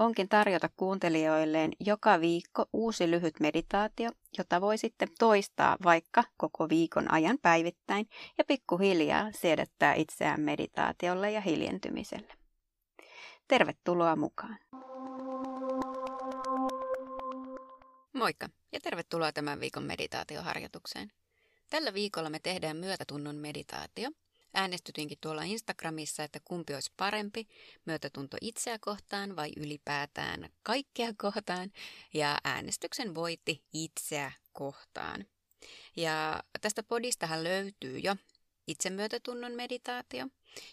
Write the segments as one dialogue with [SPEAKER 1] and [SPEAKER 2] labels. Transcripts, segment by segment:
[SPEAKER 1] onkin tarjota kuuntelijoilleen joka viikko uusi lyhyt meditaatio, jota voi sitten toistaa vaikka koko viikon ajan päivittäin ja pikkuhiljaa siedättää itseään meditaatiolle ja hiljentymiselle. Tervetuloa mukaan! Moikka ja tervetuloa tämän viikon meditaatioharjoitukseen. Tällä viikolla me tehdään myötätunnon meditaatio – Äänestytinkin tuolla Instagramissa, että kumpi olisi parempi, myötätunto itseä kohtaan vai ylipäätään kaikkea kohtaan. Ja äänestyksen voitti itseä kohtaan. Ja tästä podistahan löytyy jo itsemyötätunnon meditaatio,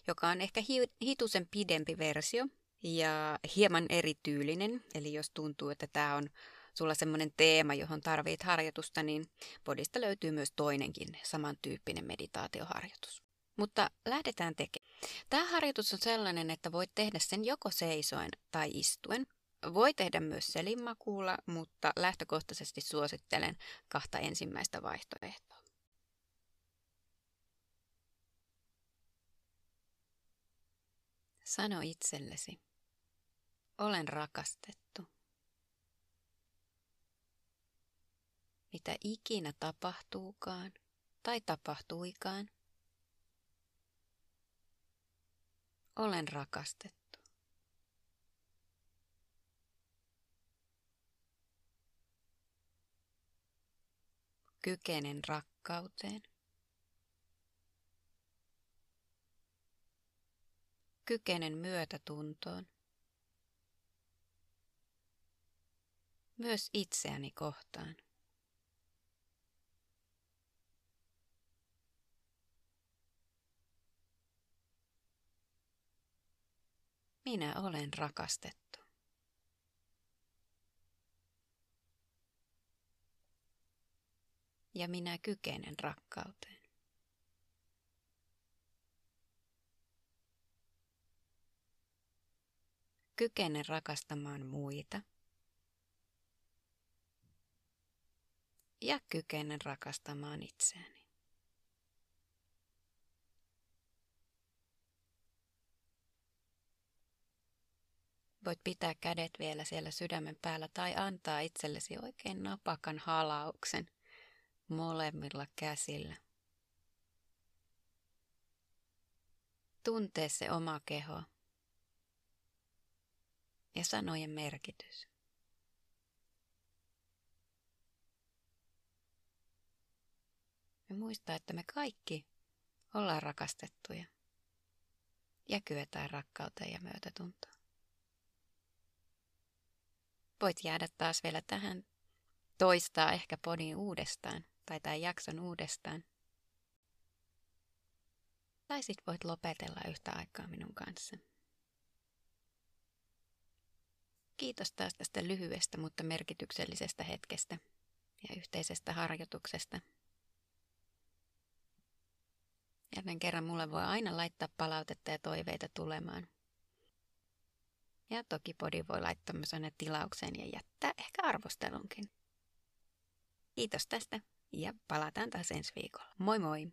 [SPEAKER 1] joka on ehkä hi- hitusen pidempi versio ja hieman erityylinen. Eli jos tuntuu, että tämä on sulla semmoinen teema, johon tarvit harjoitusta, niin podista löytyy myös toinenkin samantyyppinen meditaatioharjoitus. Mutta lähdetään tekemään. Tämä harjoitus on sellainen, että voit tehdä sen joko seisoen tai istuen. Voi tehdä myös selinmakuulla, mutta lähtökohtaisesti suosittelen kahta ensimmäistä vaihtoehtoa. Sano itsellesi, olen rakastettu. Mitä ikinä tapahtuukaan tai tapahtuikaan, Olen rakastettu. Kykenen rakkauteen. Kykenen myötätuntoon. Myös itseäni kohtaan. Minä olen rakastettu. Ja minä kykenen rakkauteen. Kykenen rakastamaan muita. Ja kykenen rakastamaan itseäni. Voit pitää kädet vielä siellä sydämen päällä tai antaa itsellesi oikein napakan halauksen molemmilla käsillä. Tuntee se oma keho ja sanojen merkitys. Ja muista, että me kaikki ollaan rakastettuja ja kyetään rakkauteen ja myötätuntoon. Voit jäädä taas vielä tähän toistaa ehkä podin uudestaan tai tämän jakson uudestaan. Tai sit voit lopetella yhtä aikaa minun kanssa. Kiitos taas tästä lyhyestä, mutta merkityksellisestä hetkestä ja yhteisestä harjoituksesta. Jälleen kerran mulle voi aina laittaa palautetta ja toiveita tulemaan. Ja toki podi voi laittaa myös aina tilaukseen ja jättää ehkä arvostelunkin. Kiitos tästä ja palataan taas ensi viikolla. Moi moi!